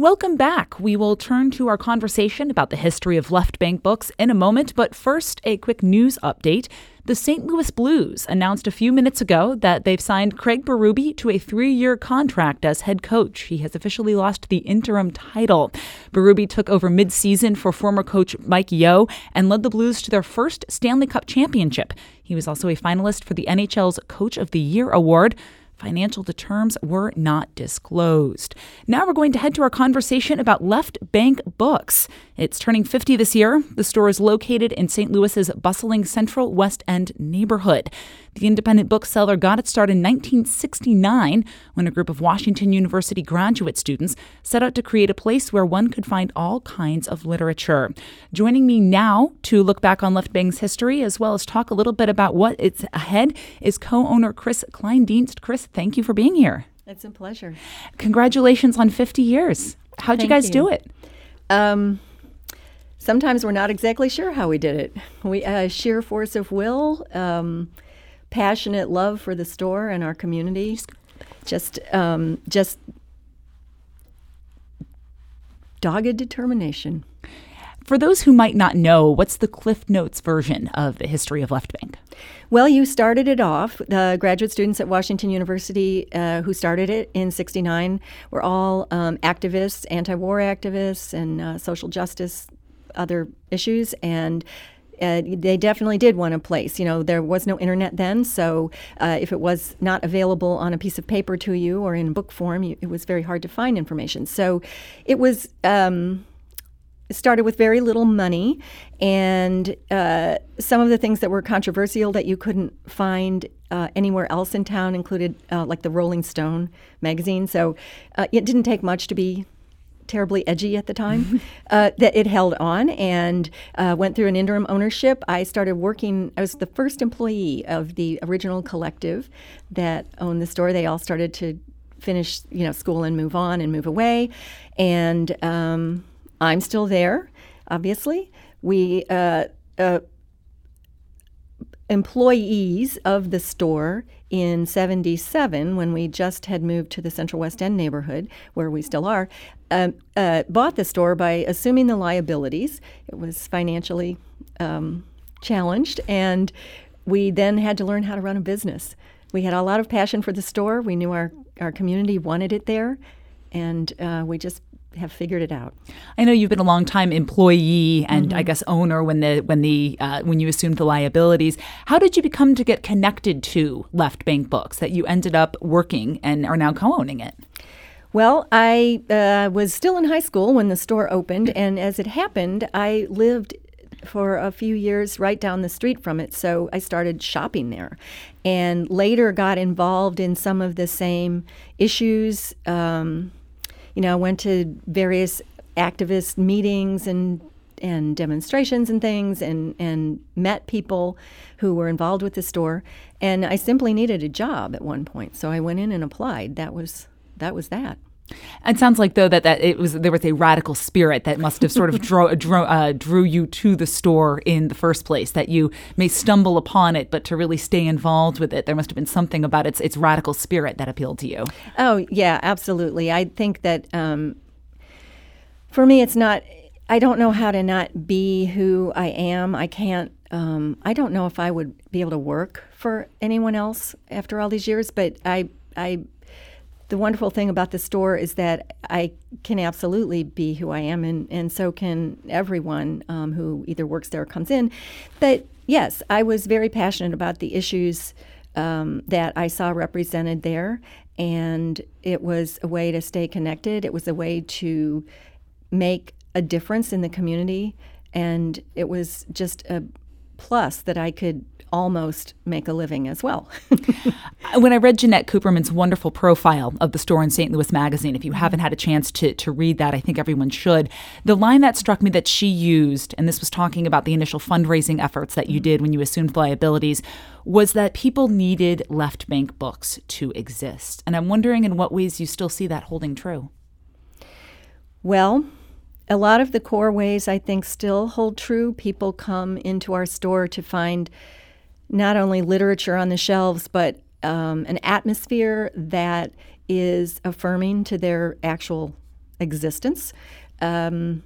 Welcome back. We will turn to our conversation about the history of left bank books in a moment, but first, a quick news update. The St. Louis Blues announced a few minutes ago that they've signed Craig Berube to a three year contract as head coach. He has officially lost the interim title. Berube took over midseason for former coach Mike Yeo and led the Blues to their first Stanley Cup championship. He was also a finalist for the NHL's Coach of the Year award. Financial terms were not disclosed. Now we're going to head to our conversation about Left Bank Books. It's turning 50 this year. The store is located in St. Louis's bustling Central West End neighborhood. The independent bookseller got its start in 1969 when a group of Washington University graduate students set out to create a place where one could find all kinds of literature. Joining me now to look back on Left Bank's history as well as talk a little bit about what it's ahead is co-owner Chris Kleindienst. Chris, thank you for being here. It's a pleasure. Congratulations on 50 years. How'd Thank you guys you. do it? Um, sometimes we're not exactly sure how we did it. We uh, sheer force of will, um, passionate love for the store and our community, just um, just dogged determination. For those who might not know, what's the Cliff Notes version of the history of Left Bank? Well, you started it off. The graduate students at Washington University uh, who started it in '69 were all um, activists, anti-war activists, and uh, social justice, other issues, and. Uh, they definitely did want a place. You know, there was no internet then, so uh, if it was not available on a piece of paper to you or in book form, you, it was very hard to find information. So it was. Um, started with very little money, and uh, some of the things that were controversial that you couldn't find uh, anywhere else in town included uh, like the Rolling Stone magazine. So uh, it didn't take much to be terribly edgy at the time. uh, that it held on and uh, went through an interim ownership. I started working. I was the first employee of the original collective that owned the store. They all started to finish, you know, school and move on and move away, and um, I'm still there. Obviously, we. Uh, uh, employees of the store in 77 when we just had moved to the central west end neighborhood where we still are um, uh, bought the store by assuming the liabilities. It was financially um, challenged and we then had to learn how to run a business. We had a lot of passion for the store. We knew our, our community wanted it there and uh, we just have figured it out. I know you've been a long time employee and mm-hmm. I guess owner when the when the uh, when you assumed the liabilities. How did you become to get connected to Left Bank Books that you ended up working and are now co-owning it? Well, I uh, was still in high school when the store opened, and as it happened, I lived for a few years right down the street from it. So I started shopping there and later got involved in some of the same issues. Um, you know, I went to various activist meetings and and demonstrations and things and and met people who were involved with the store. And I simply needed a job at one point so I went in and applied. That was that was that it sounds like though that, that it was there was a radical spirit that must have sort of drew, drew, uh, drew you to the store in the first place. That you may stumble upon it, but to really stay involved with it, there must have been something about its its radical spirit that appealed to you. Oh yeah, absolutely. I think that um, for me, it's not. I don't know how to not be who I am. I can't. Um, I don't know if I would be able to work for anyone else after all these years, but I I the wonderful thing about the store is that I can absolutely be who I am, and, and so can everyone um, who either works there or comes in. But yes, I was very passionate about the issues um, that I saw represented there, and it was a way to stay connected. It was a way to make a difference in the community, and it was just a plus that I could almost make a living as well. when I read Jeannette Cooperman's wonderful profile of the store in St. Louis Magazine, if you haven't had a chance to, to read that, I think everyone should. The line that struck me that she used, and this was talking about the initial fundraising efforts that you mm-hmm. did when you assumed liabilities, was that people needed left bank books to exist. And I'm wondering in what ways you still see that holding true. Well, a lot of the core ways I think still hold true. People come into our store to find not only literature on the shelves, but um, an atmosphere that is affirming to their actual existence. Um,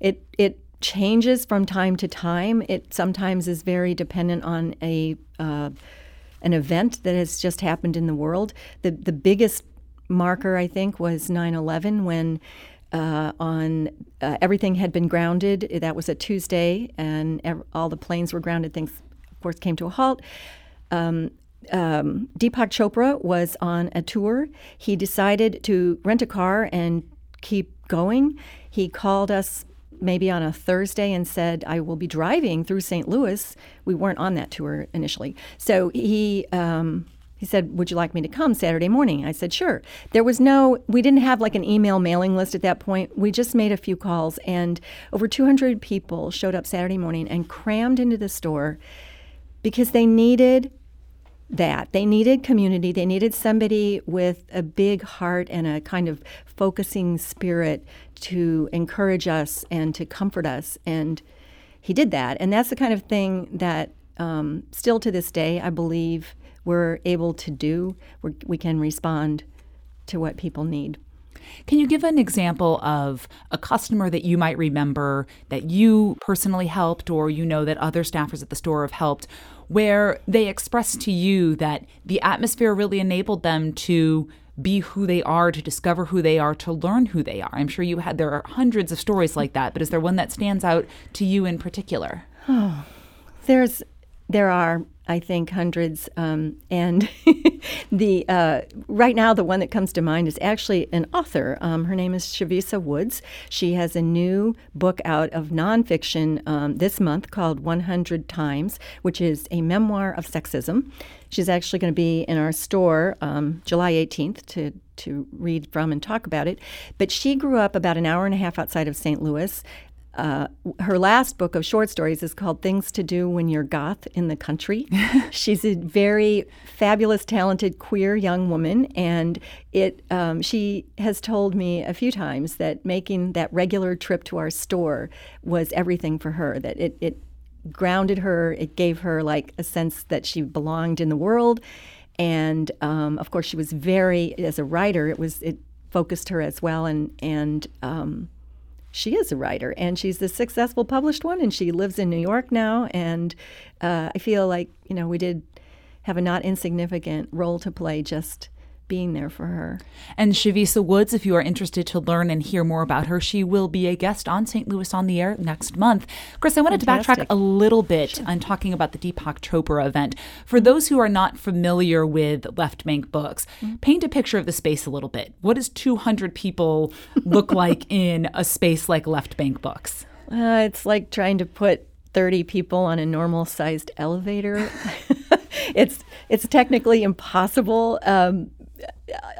it it changes from time to time. It sometimes is very dependent on a uh, an event that has just happened in the world. The the biggest marker I think was 9/11 when uh, on uh, everything had been grounded. That was a Tuesday, and ev- all the planes were grounded. Things, course, came to a halt. Um, um, Deepak Chopra was on a tour. He decided to rent a car and keep going. He called us maybe on a Thursday and said, I will be driving through St. Louis. We weren't on that tour initially. So he. Um, he said, Would you like me to come Saturday morning? I said, Sure. There was no, we didn't have like an email mailing list at that point. We just made a few calls, and over 200 people showed up Saturday morning and crammed into the store because they needed that. They needed community. They needed somebody with a big heart and a kind of focusing spirit to encourage us and to comfort us. And he did that. And that's the kind of thing that um, still to this day, I believe we're able to do. We're, we can respond to what people need. Can you give an example of a customer that you might remember that you personally helped or you know that other staffers at the store have helped where they expressed to you that the atmosphere really enabled them to be who they are, to discover who they are, to learn who they are? I'm sure you had there are hundreds of stories like that, but is there one that stands out to you in particular? Oh, there's there are I think hundreds. Um, and the uh, right now, the one that comes to mind is actually an author. Um, her name is Chavisa Woods. She has a new book out of nonfiction um, this month called 100 Times, which is a memoir of sexism. She's actually going to be in our store um, July 18th to to read from and talk about it. But she grew up about an hour and a half outside of St. Louis uh, her last book of short stories is called Things to Do When You're Goth in the Country. She's a very fabulous, talented, queer young woman, and it. Um, she has told me a few times that making that regular trip to our store was everything for her. That it, it grounded her. It gave her like a sense that she belonged in the world, and um, of course, she was very as a writer. It was it focused her as well, and and um, she is a writer and she's a successful published one and she lives in New York now and uh, I feel like you know we did have a not insignificant role to play just being there for her. And Chavisa Woods, if you are interested to learn and hear more about her, she will be a guest on St. Louis on the Air next month. Chris, I wanted Fantastic. to backtrack a little bit sure. on talking about the Deepak Chopra event. For those who are not familiar with Left Bank Books, mm-hmm. paint a picture of the space a little bit. What does 200 people look like in a space like Left Bank Books? Uh, it's like trying to put 30 people on a normal sized elevator. it's it's technically impossible. Um,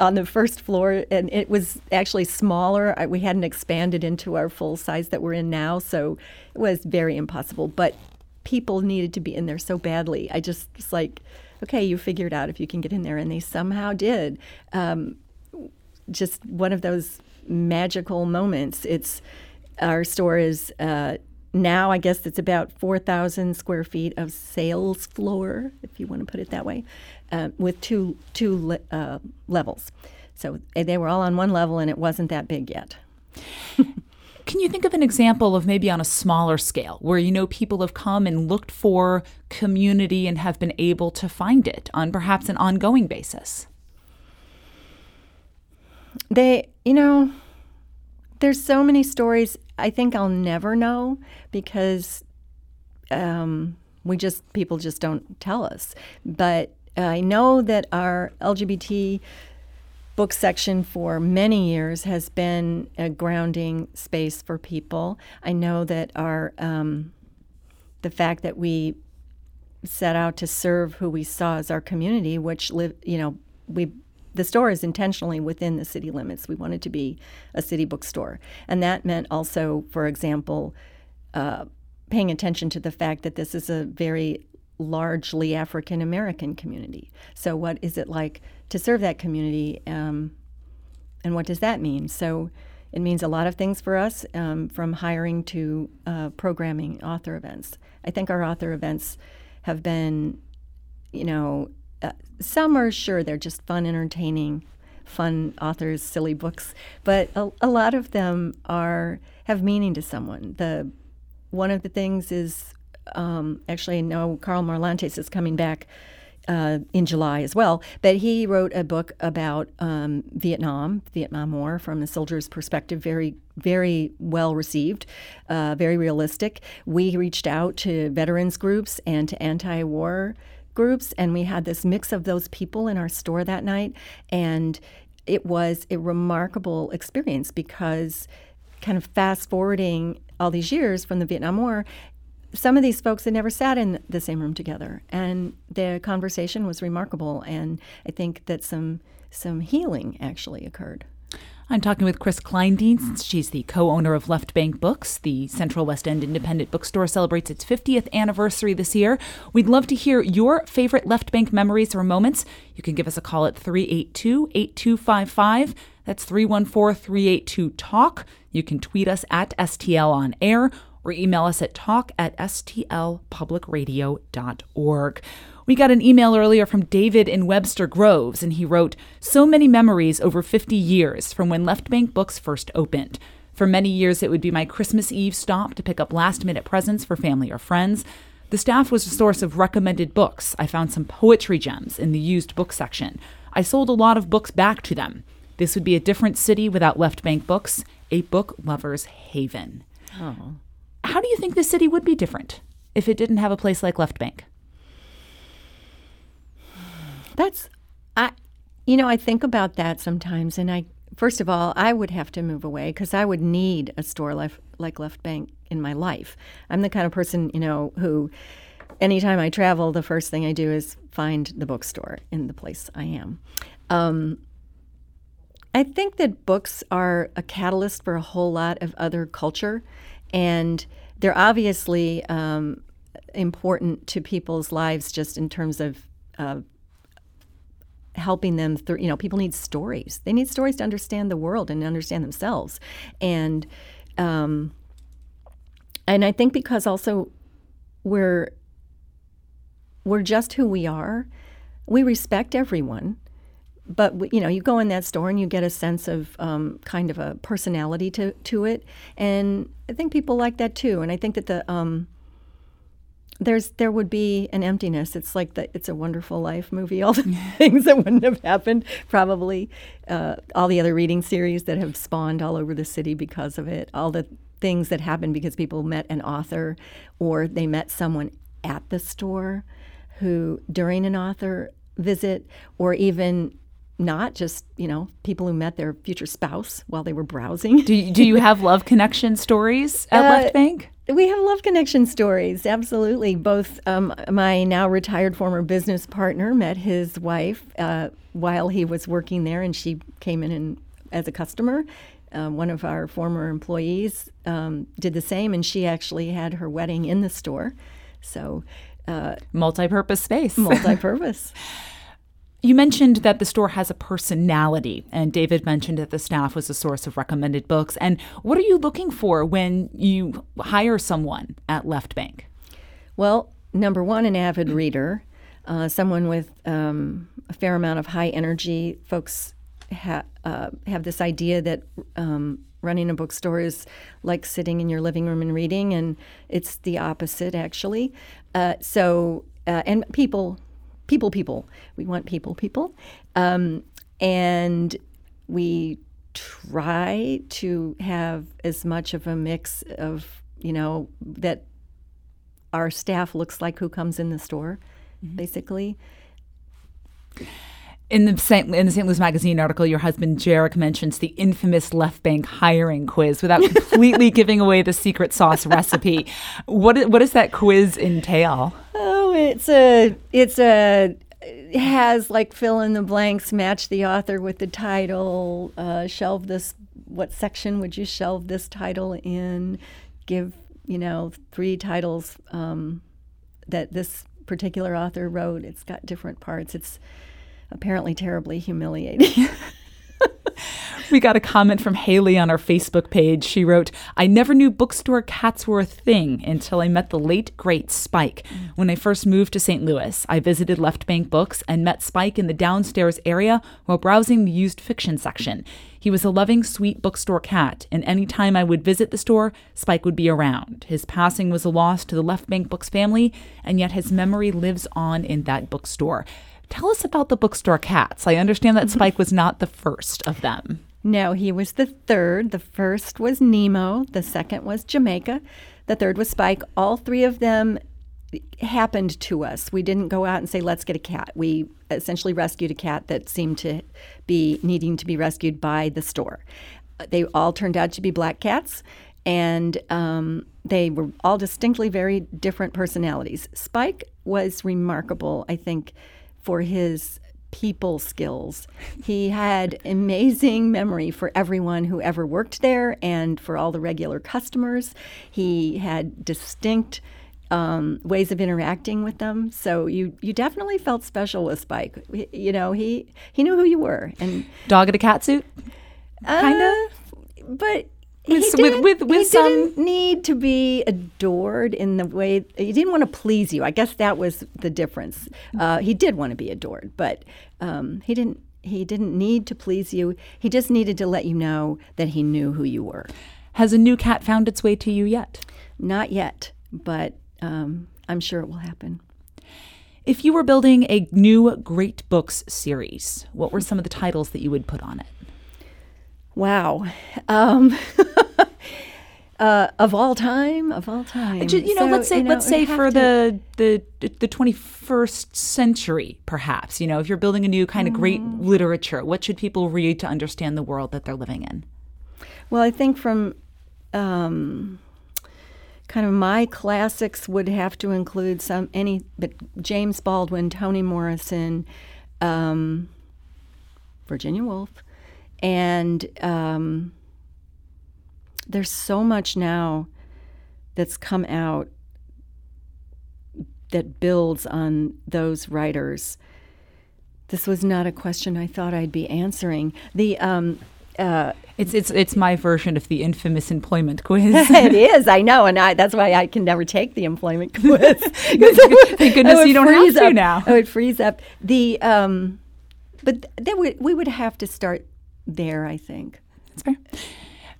on the first floor, and it was actually smaller. We hadn't expanded into our full size that we're in now, so it was very impossible. But people needed to be in there so badly. I just was like, okay, you figure it out if you can get in there, and they somehow did. Um, just one of those magical moments. It's our store is uh, now I guess it's about 4,000 square feet of sales floor, if you want to put it that way, uh, with two two le- uh, levels. So eh, they were all on one level, and it wasn't that big yet. Can you think of an example of maybe on a smaller scale where you know people have come and looked for community and have been able to find it on perhaps an ongoing basis? They, you know, there's so many stories I think I'll never know because um, we just people just don't tell us. But I know that our LGBT book section for many years has been a grounding space for people. I know that our um, the fact that we set out to serve who we saw as our community, which live, you know, we the store is intentionally within the city limits. We wanted to be a city bookstore. And that meant also, for example, uh, paying attention to the fact that this is a very largely African American community. So, what is it like to serve that community? Um, and what does that mean? So, it means a lot of things for us, um, from hiring to uh, programming author events. I think our author events have been, you know, uh, some are sure they're just fun, entertaining, fun authors, silly books, but a, a lot of them are have meaning to someone. The one of the things is um, actually no Karl Marlantes is coming back uh, in July as well. But he wrote a book about um, Vietnam, Vietnam War, from a soldier's perspective. Very, very well received, uh, very realistic. We reached out to veterans groups and to anti-war groups, and we had this mix of those people in our store that night, and it was a remarkable experience because kind of fast forwarding all these years from the Vietnam War, some of these folks had never sat in the same room together, and the conversation was remarkable. And I think that some some healing actually occurred. I'm talking with Chris Kleindienst. She's the co owner of Left Bank Books. The Central West End Independent Bookstore celebrates its 50th anniversary this year. We'd love to hear your favorite Left Bank memories or moments. You can give us a call at 382 8255. That's 314 382 TALK. You can tweet us at STL on air or email us at talk at stlpublicradio.org. We got an email earlier from David in Webster Groves, and he wrote, So many memories over 50 years from when Left Bank Books first opened. For many years, it would be my Christmas Eve stop to pick up last minute presents for family or friends. The staff was a source of recommended books. I found some poetry gems in the used book section. I sold a lot of books back to them. This would be a different city without Left Bank Books, a book lover's haven. Oh. How do you think the city would be different if it didn't have a place like Left Bank? That's I you know, I think about that sometimes and I first of all, I would have to move away because I would need a store like Left Bank in my life. I'm the kind of person, you know, who anytime I travel, the first thing I do is find the bookstore in the place I am. Um, I think that books are a catalyst for a whole lot of other culture and they're obviously um, important to people's lives just in terms of uh, helping them through you know people need stories. They need stories to understand the world and understand themselves. And um, and i think because also we're we're just who we are we respect everyone but you know, you go in that store and you get a sense of um, kind of a personality to to it, and I think people like that too. And I think that the um, there's there would be an emptiness. It's like the It's a Wonderful Life movie. All the things that wouldn't have happened, probably uh, all the other reading series that have spawned all over the city because of it. All the things that happened because people met an author or they met someone at the store who during an author visit or even not just you know people who met their future spouse while they were browsing. Do you, do you have love connection stories at uh, Left Bank? We have love connection stories, absolutely. Both um, my now retired former business partner met his wife uh, while he was working there, and she came in and, as a customer. Um, one of our former employees um, did the same, and she actually had her wedding in the store. So, uh, multi-purpose space. Multi-purpose. You mentioned that the store has a personality, and David mentioned that the staff was a source of recommended books. And what are you looking for when you hire someone at Left Bank? Well, number one, an avid reader, uh, someone with um, a fair amount of high energy. Folks ha- uh, have this idea that um, running a bookstore is like sitting in your living room and reading, and it's the opposite, actually. Uh, so, uh, and people people, people. We want people, people. Um, and we try to have as much of a mix of, you know, that our staff looks like who comes in the store, mm-hmm. basically. In the St. in the St. Louis Magazine article, your husband Jarek mentions the infamous left bank hiring quiz without completely giving away the secret sauce recipe. What what does that quiz entail? Oh, it's a it's a it has like fill in the blanks, match the author with the title, uh, shelve this. What section would you shelve this title in? Give you know three titles um, that this particular author wrote. It's got different parts. It's apparently terribly humiliating. we got a comment from Haley on our Facebook page. She wrote, I never knew bookstore cats were a thing until I met the late, great Spike. When I first moved to St. Louis, I visited Left Bank Books and met Spike in the downstairs area while browsing the used fiction section. He was a loving, sweet bookstore cat, and any time I would visit the store, Spike would be around. His passing was a loss to the Left Bank Books family, and yet his memory lives on in that bookstore. Tell us about the bookstore cats. I understand that Spike was not the first of them. No, he was the third. The first was Nemo, the second was Jamaica, the third was Spike. All three of them happened to us. We didn't go out and say, let's get a cat. We essentially rescued a cat that seemed to be needing to be rescued by the store. They all turned out to be black cats, and um, they were all distinctly very different personalities. Spike was remarkable, I think, for his people skills. He had amazing memory for everyone who ever worked there and for all the regular customers. He had distinct um, ways of interacting with them. So you you definitely felt special with Spike. You know, he he knew who you were. And dog in a cat suit, kind of. Uh, but with, with, with, with he some didn't need to be adored in the way he didn't want to please you. I guess that was the difference. Uh, he did want to be adored, but um, he didn't. He didn't need to please you. He just needed to let you know that he knew who you were. Has a new cat found its way to you yet? Not yet, but um, I'm sure it will happen. If you were building a new Great Books series, what were some of the titles that you would put on it? Wow. Um, uh, of all time, of all time. Just, you know, so, let's say, you know, let's say for the, the the 21st century, perhaps. You know, if you're building a new kind of great mm. literature, what should people read to understand the world that they're living in? Well, I think from um, kind of my classics would have to include some any, but James Baldwin, Toni Morrison, um, Virginia Woolf, and um, there's so much now that's come out that builds on those writers. This was not a question I thought I'd be answering. The um, uh, it's it's it's my version of the infamous employment quiz. it is, I know, and I, that's why I can never take the employment quiz. Thank goodness you don't have to up. now. I would freeze up. The um, but then we, we would have to start there. I think that's fair.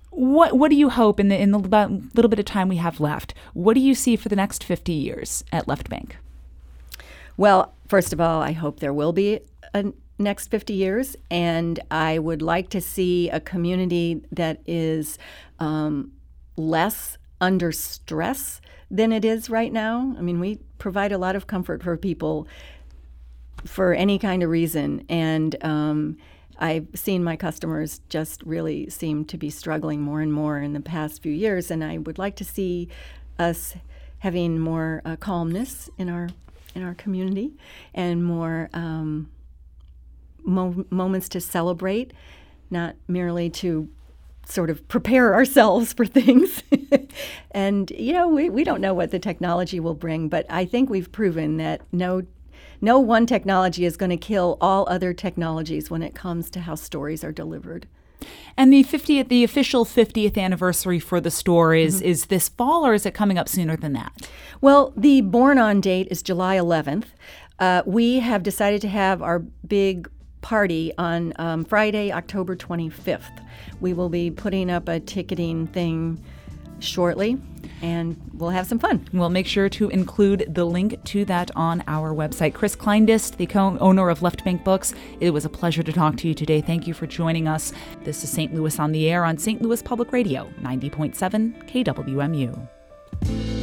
What What do you hope in the in the little bit of time we have left? What do you see for the next fifty years at Left Bank? Well, first of all, I hope there will be a next 50 years, and I would like to see a community that is um, less under stress than it is right now. I mean, we provide a lot of comfort for people for any kind of reason, and um, I've seen my customers just really seem to be struggling more and more in the past few years, and I would like to see us having more uh, calmness in our in our community and more um, mo- moments to celebrate, not merely to sort of prepare ourselves for things. and you know, we, we don't know what the technology will bring, but I think we've proven that no no one technology is going to kill all other technologies when it comes to how stories are delivered. And the 50th, the official 50th anniversary for the store is mm-hmm. is this fall, or is it coming up sooner than that? Well, the born on date is July 11th. Uh, we have decided to have our big party on um, Friday, October 25th. We will be putting up a ticketing thing shortly and we'll have some fun. We'll make sure to include the link to that on our website. Chris Kleindienst, the co owner of Left Bank Books, it was a pleasure to talk to you today. Thank you for joining us. This is St. Louis on the Air on St. Louis Public Radio, 90.7 KWMU.